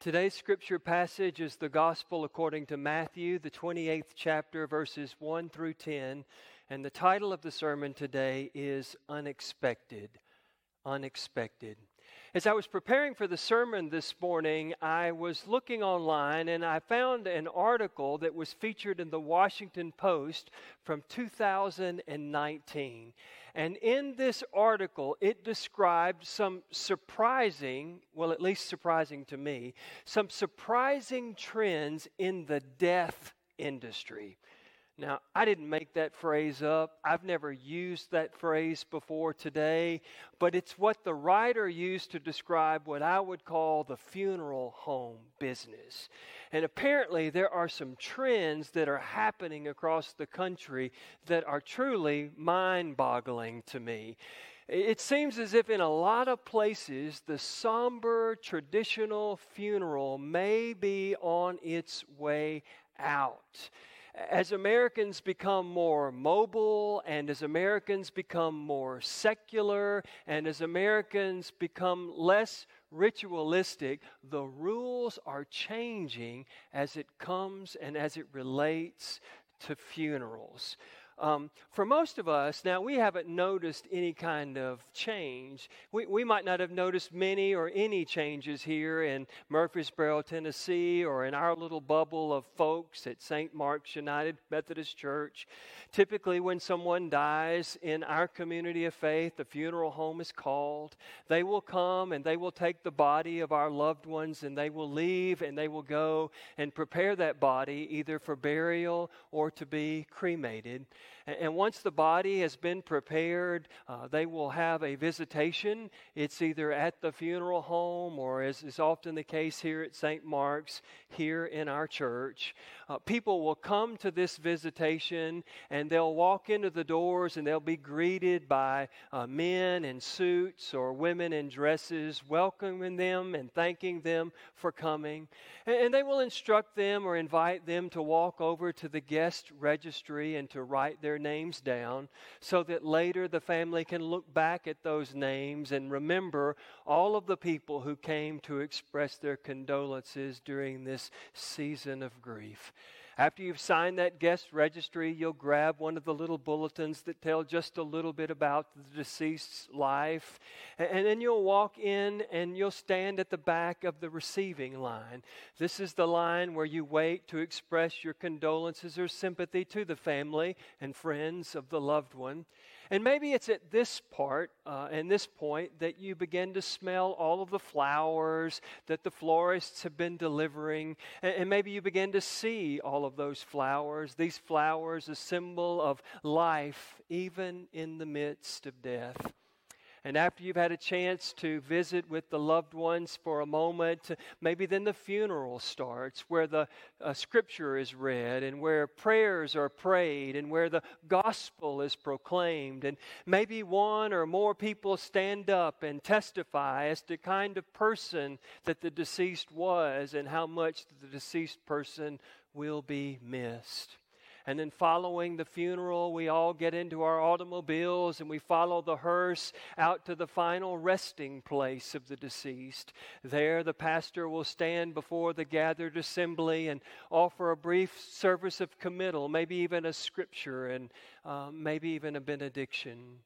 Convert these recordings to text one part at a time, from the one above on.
Today's scripture passage is the Gospel according to Matthew, the 28th chapter, verses 1 through 10. And the title of the sermon today is Unexpected. Unexpected. As I was preparing for the sermon this morning, I was looking online and I found an article that was featured in the Washington Post from 2019. And in this article, it described some surprising, well, at least surprising to me, some surprising trends in the death industry. Now, I didn't make that phrase up. I've never used that phrase before today, but it's what the writer used to describe what I would call the funeral home business. And apparently, there are some trends that are happening across the country that are truly mind boggling to me. It seems as if in a lot of places, the somber traditional funeral may be on its way out as Americans become more mobile and as Americans become more secular and as Americans become less ritualistic, the rules are changing as it comes and as it relates to funerals. Um, for most of us, now we haven't noticed any kind of change. We, we might not have noticed many or any changes here in Murfreesboro, Tennessee, or in our little bubble of folks at St. Mark's United Methodist Church. Typically, when someone dies in our community of faith, the funeral home is called. They will come and they will take the body of our loved ones and they will leave and they will go and prepare that body either for burial or to be cremated. And once the body has been prepared, uh, they will have a visitation. It's either at the funeral home or, as is often the case here at St. Mark's, here in our church. Uh, people will come to this visitation and they'll walk into the doors and they'll be greeted by uh, men in suits or women in dresses, welcoming them and thanking them for coming. And, and they will instruct them or invite them to walk over to the guest registry and to write their names down so that later the family can look back at those names and remember all of the people who came to express their condolences during this season of grief. After you've signed that guest registry, you'll grab one of the little bulletins that tell just a little bit about the deceased's life. And then you'll walk in and you'll stand at the back of the receiving line. This is the line where you wait to express your condolences or sympathy to the family and friends of the loved one. And maybe it's at this part uh, and this point that you begin to smell all of the flowers that the florists have been delivering. And, and maybe you begin to see all of those flowers. These flowers, a symbol of life, even in the midst of death. And after you've had a chance to visit with the loved ones for a moment, maybe then the funeral starts where the uh, scripture is read and where prayers are prayed and where the gospel is proclaimed. And maybe one or more people stand up and testify as to the kind of person that the deceased was and how much the deceased person will be missed. And then following the funeral, we all get into our automobiles and we follow the hearse out to the final resting place of the deceased. There, the pastor will stand before the gathered assembly and offer a brief service of committal, maybe even a scripture and uh, maybe even a benediction.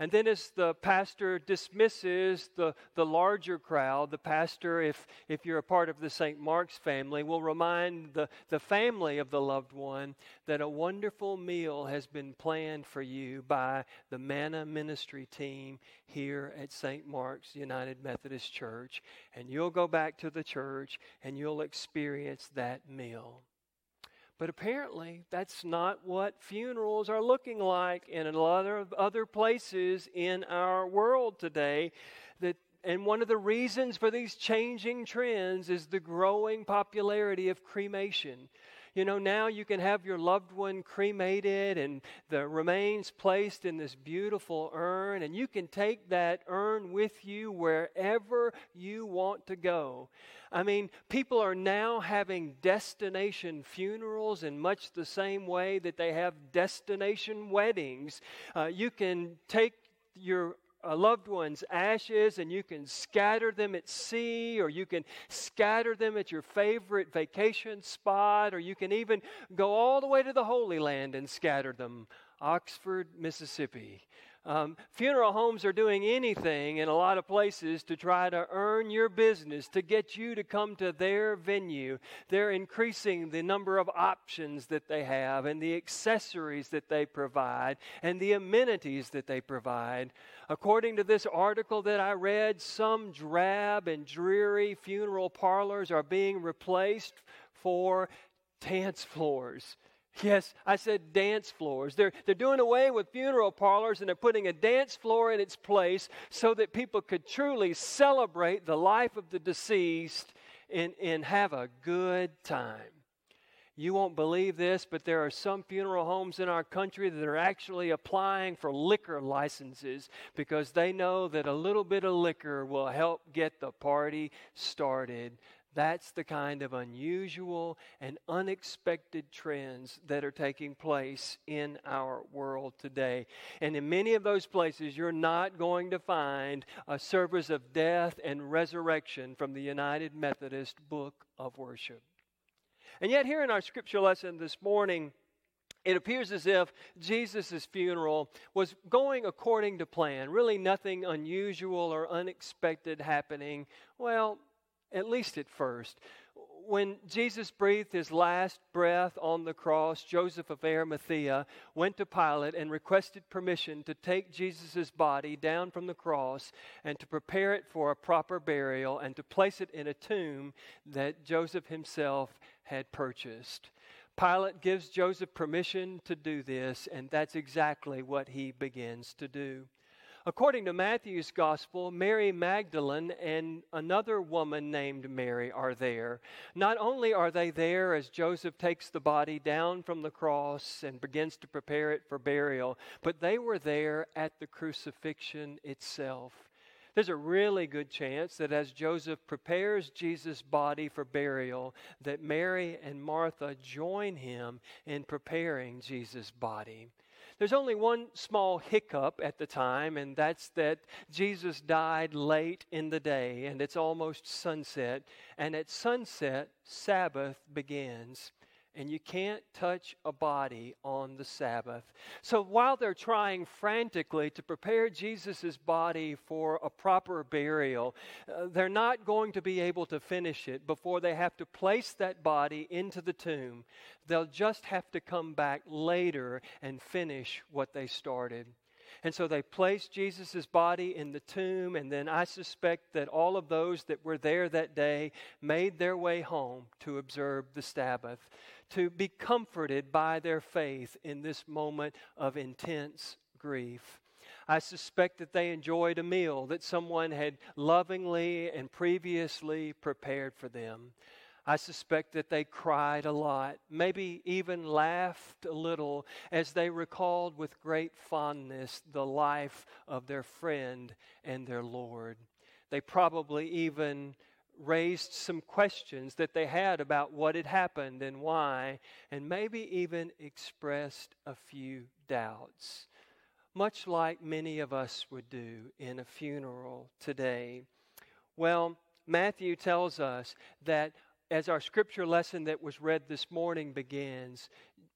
And then, as the pastor dismisses the, the larger crowd, the pastor, if, if you're a part of the St. Mark's family, will remind the, the family of the loved one that a wonderful meal has been planned for you by the Manna Ministry team here at St. Mark's United Methodist Church. And you'll go back to the church and you'll experience that meal. But apparently, that's not what funerals are looking like in a lot of other places in our world today. That, and one of the reasons for these changing trends is the growing popularity of cremation. You know, now you can have your loved one cremated and the remains placed in this beautiful urn, and you can take that urn with you wherever you want to go. I mean, people are now having destination funerals in much the same way that they have destination weddings. Uh, you can take your a loved one's ashes and you can scatter them at sea, or you can scatter them at your favorite vacation spot, or you can even go all the way to the Holy Land and scatter them. Oxford, Mississippi. Um, funeral homes are doing anything in a lot of places to try to earn your business, to get you to come to their venue. They're increasing the number of options that they have and the accessories that they provide and the amenities that they provide. According to this article that I read, some drab and dreary funeral parlors are being replaced for dance floors Yes, I said dance floors. They're, they're doing away with funeral parlors and they're putting a dance floor in its place so that people could truly celebrate the life of the deceased and, and have a good time. You won't believe this, but there are some funeral homes in our country that are actually applying for liquor licenses because they know that a little bit of liquor will help get the party started. That's the kind of unusual and unexpected trends that are taking place in our world today. And in many of those places, you're not going to find a service of death and resurrection from the United Methodist Book of Worship. And yet, here in our scripture lesson this morning, it appears as if Jesus' funeral was going according to plan, really nothing unusual or unexpected happening. Well, at least at first. When Jesus breathed his last breath on the cross, Joseph of Arimathea went to Pilate and requested permission to take Jesus' body down from the cross and to prepare it for a proper burial and to place it in a tomb that Joseph himself had purchased. Pilate gives Joseph permission to do this, and that's exactly what he begins to do. According to Matthew's gospel, Mary Magdalene and another woman named Mary are there. Not only are they there as Joseph takes the body down from the cross and begins to prepare it for burial, but they were there at the crucifixion itself. There's a really good chance that as Joseph prepares Jesus' body for burial, that Mary and Martha join him in preparing Jesus' body. There's only one small hiccup at the time, and that's that Jesus died late in the day, and it's almost sunset. And at sunset, Sabbath begins and you can't touch a body on the Sabbath. So while they're trying frantically to prepare Jesus' body for a proper burial, uh, they're not going to be able to finish it before they have to place that body into the tomb. They'll just have to come back later and finish what they started. And so they placed Jesus' body in the tomb, and then I suspect that all of those that were there that day made their way home to observe the Sabbath to be comforted by their faith in this moment of intense grief. I suspect that they enjoyed a meal that someone had lovingly and previously prepared for them. I suspect that they cried a lot, maybe even laughed a little as they recalled with great fondness the life of their friend and their Lord. They probably even raised some questions that they had about what had happened and why, and maybe even expressed a few doubts, much like many of us would do in a funeral today. Well, Matthew tells us that as our scripture lesson that was read this morning begins,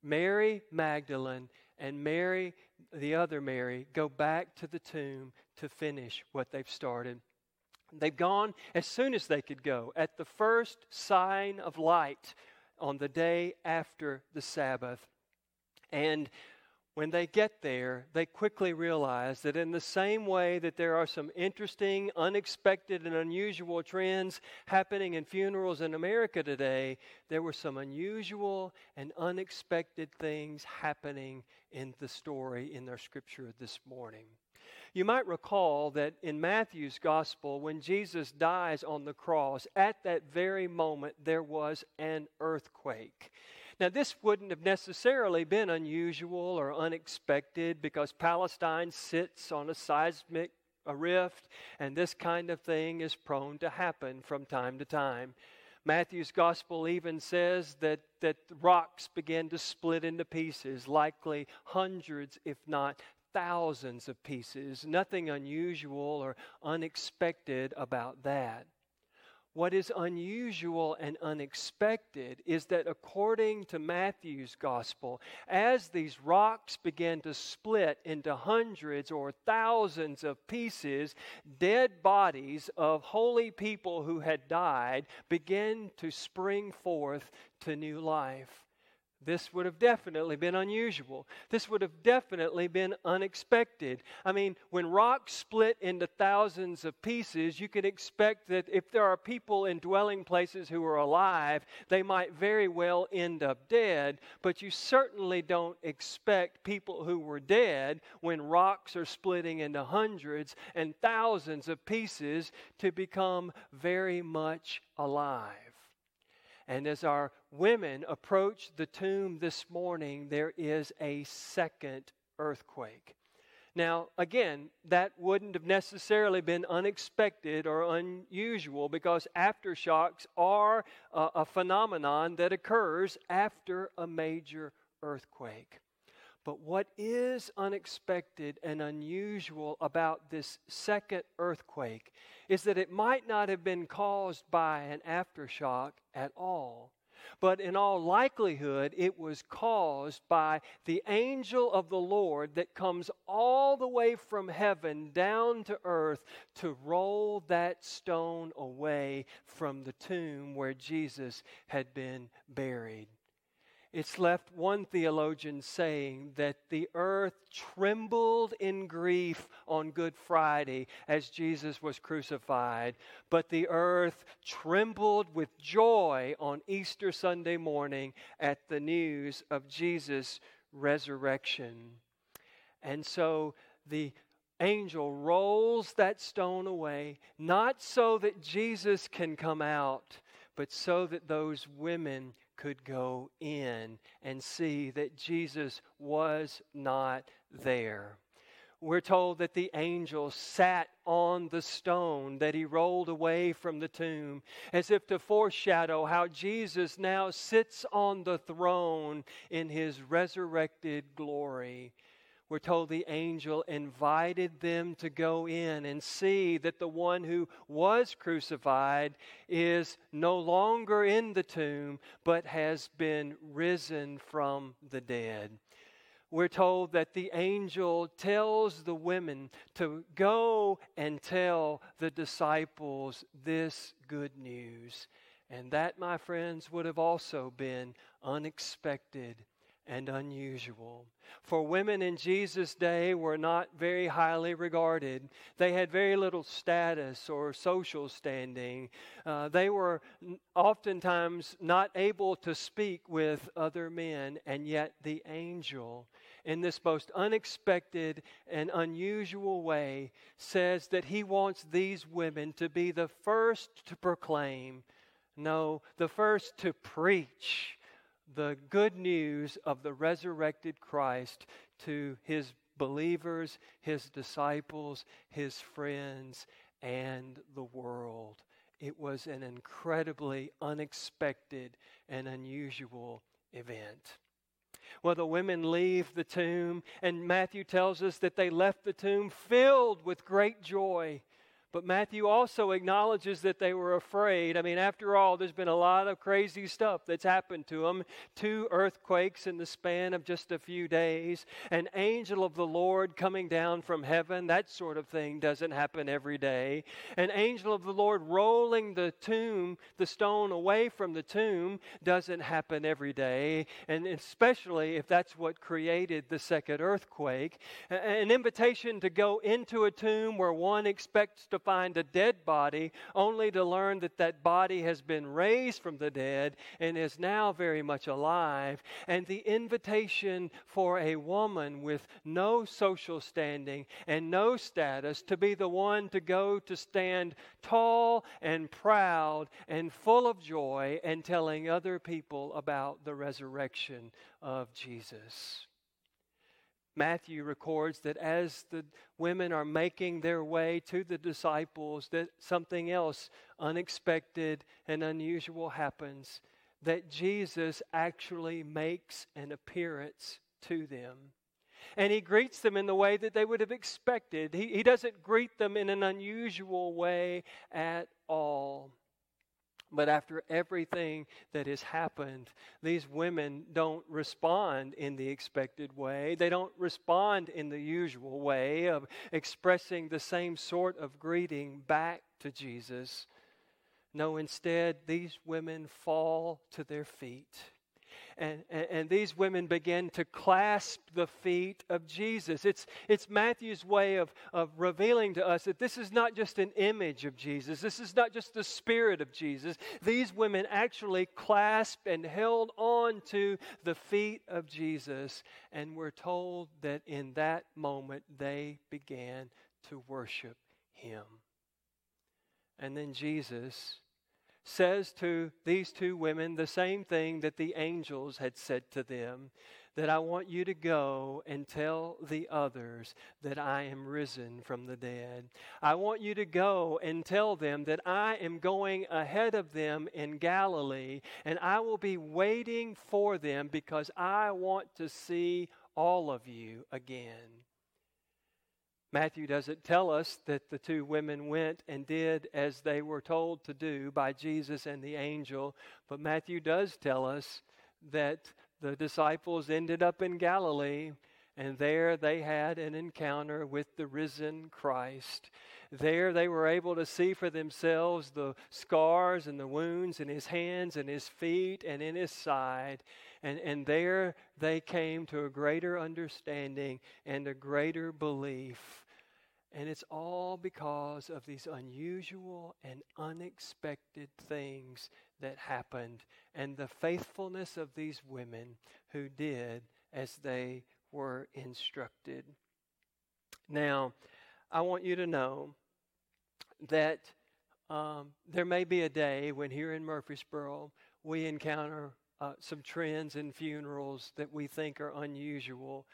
Mary Magdalene and Mary, the other Mary, go back to the tomb to finish what they've started. They've gone as soon as they could go, at the first sign of light on the day after the Sabbath. And when they get there, they quickly realize that in the same way that there are some interesting, unexpected, and unusual trends happening in funerals in America today, there were some unusual and unexpected things happening in the story in their scripture this morning. You might recall that in Matthew's gospel, when Jesus dies on the cross, at that very moment there was an earthquake. Now, this wouldn't have necessarily been unusual or unexpected because Palestine sits on a seismic rift, and this kind of thing is prone to happen from time to time. Matthew's gospel even says that, that rocks began to split into pieces, likely hundreds, if not thousands of pieces. Nothing unusual or unexpected about that. What is unusual and unexpected is that according to Matthew's gospel, as these rocks began to split into hundreds or thousands of pieces, dead bodies of holy people who had died began to spring forth to new life. This would have definitely been unusual. This would have definitely been unexpected. I mean, when rocks split into thousands of pieces, you can expect that if there are people in dwelling places who are alive, they might very well end up dead. But you certainly don't expect people who were dead, when rocks are splitting into hundreds and thousands of pieces, to become very much alive. And as our women approach the tomb this morning, there is a second earthquake. Now, again, that wouldn't have necessarily been unexpected or unusual because aftershocks are a, a phenomenon that occurs after a major earthquake. But what is unexpected and unusual about this second earthquake is that it might not have been caused by an aftershock at all. But in all likelihood, it was caused by the angel of the Lord that comes all the way from heaven down to earth to roll that stone away from the tomb where Jesus had been buried. It's left one theologian saying that the earth trembled in grief on Good Friday as Jesus was crucified, but the earth trembled with joy on Easter Sunday morning at the news of Jesus' resurrection. And so the angel rolls that stone away, not so that Jesus can come out, but so that those women could go in and see that Jesus was not there. We're told that the angel sat on the stone that he rolled away from the tomb, as if to foreshadow how Jesus now sits on the throne in his resurrected glory. We're told the angel invited them to go in and see that the one who was crucified is no longer in the tomb, but has been risen from the dead. We're told that the angel tells the women to go and tell the disciples this good news. And that, my friends, would have also been unexpected and unusual. For women in Jesus' day were not very highly regarded. They had very little status or social standing. Uh, they were oftentimes not able to speak with other men, and yet the angel, in this most unexpected and unusual way, says that he wants these women to be the first to proclaim, no, the first to preach the good news of the resurrected Christ to his believers, his disciples, his friends, and the world. It was an incredibly unexpected and unusual event. Well, the women leave the tomb, and Matthew tells us that they left the tomb filled with great joy. But Matthew also acknowledges that they were afraid. I mean, after all, there's been a lot of crazy stuff that's happened to them. Two earthquakes in the span of just a few days, an angel of the Lord coming down from heaven. That sort of thing doesn't happen every day. An angel of the Lord rolling the tomb, the stone away from the tomb, doesn't happen every day. And especially if that's what created the second earthquake. An invitation to go into a tomb where one expects to find a dead body, only to learn that that body has been raised from the dead and is now very much alive. And the invitation for a woman with no social standing and no status to be the one to go to stand tall and proud and full of joy and telling other people about the resurrection of Jesus. Matthew records that as the women are making their way to the disciples, that something else unexpected and unusual happens, that Jesus actually makes an appearance to them. And he greets them in the way that they would have expected. He, he doesn't greet them in an unusual way at all. But after everything that has happened, these women don't respond in the expected way. They don't respond in the usual way of expressing the same sort of greeting back to Jesus. No, instead, these women fall to their feet and, and, and, these women begin to clasp the feet of Jesus. It's, it's Matthew's way of, of revealing to us that this is not just an image of Jesus, this is not just the spirit of Jesus. These women actually clasped and held on to the feet of Jesus, and we're told that in that moment they began to worship him. And then Jesus says to these two women the same thing that the angels had said to them that I want you to go and tell the others that I am risen from the dead. I want you to go and tell them that I am going ahead of them in Galilee and I will be waiting for them because I want to see all of you again. Matthew doesn't tell us that the two women went and did as they were told to do by Jesus and the angel, but Matthew does tell us that the disciples ended up in Galilee and there they had an encounter with the risen Christ. There they were able to see for themselves the scars and the wounds in his hands and his feet and in his side. And, and there they came to a greater understanding and a greater belief and it's all because of these unusual and unexpected things that happened and the faithfulness of these women who did as they were instructed. Now, I want you to know that um, there may be a day when here in Murfreesboro we encounter uh, some trends in funerals that we think are unusual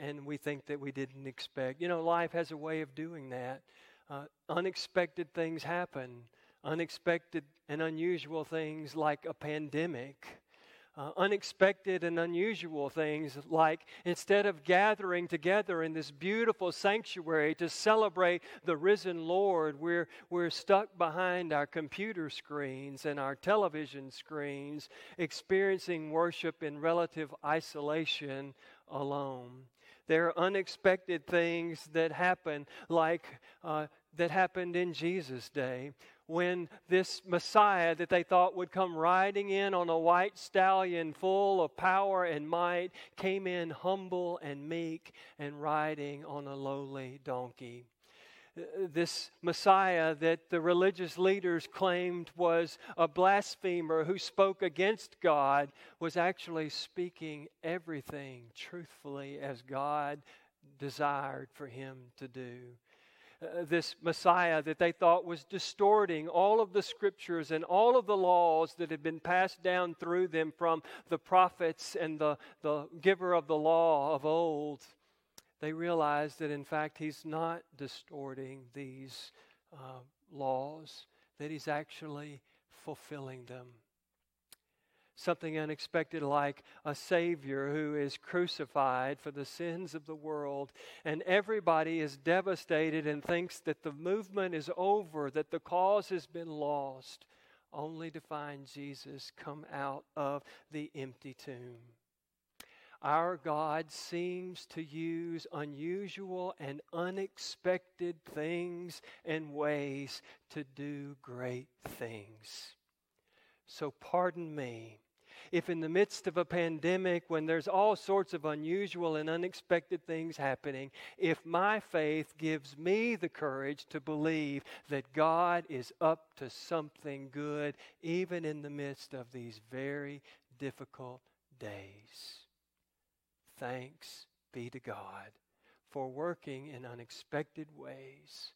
and we think that we didn't expect. You know, life has a way of doing that. Uh, unexpected things happen, unexpected and unusual things like a pandemic. Uh, unexpected and unusual things like instead of gathering together in this beautiful sanctuary to celebrate the risen Lord, we're, we're stuck behind our computer screens and our television screens, experiencing worship in relative isolation alone. There are unexpected things that happen, like uh, that happened in Jesus' day when this Messiah that they thought would come riding in on a white stallion full of power and might came in humble and meek and riding on a lowly donkey this Messiah that the religious leaders claimed was a blasphemer who spoke against God was actually speaking everything truthfully as God desired for him to do. Uh, this Messiah that they thought was distorting all of the scriptures and all of the laws that had been passed down through them from the prophets and the, the giver of the law of old they realize that in fact he's not distorting these uh, laws, that he's actually fulfilling them. Something unexpected like a Savior who is crucified for the sins of the world, and everybody is devastated and thinks that the movement is over, that the cause has been lost, only to find Jesus come out of the empty tomb. Our God seems to use unusual and unexpected things and ways to do great things. So, pardon me if, in the midst of a pandemic, when there's all sorts of unusual and unexpected things happening, if my faith gives me the courage to believe that God is up to something good, even in the midst of these very difficult days. Thanks be to God for working in unexpected ways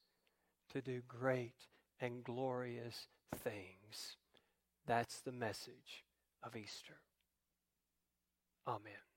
to do great and glorious things. That's the message of Easter. Amen.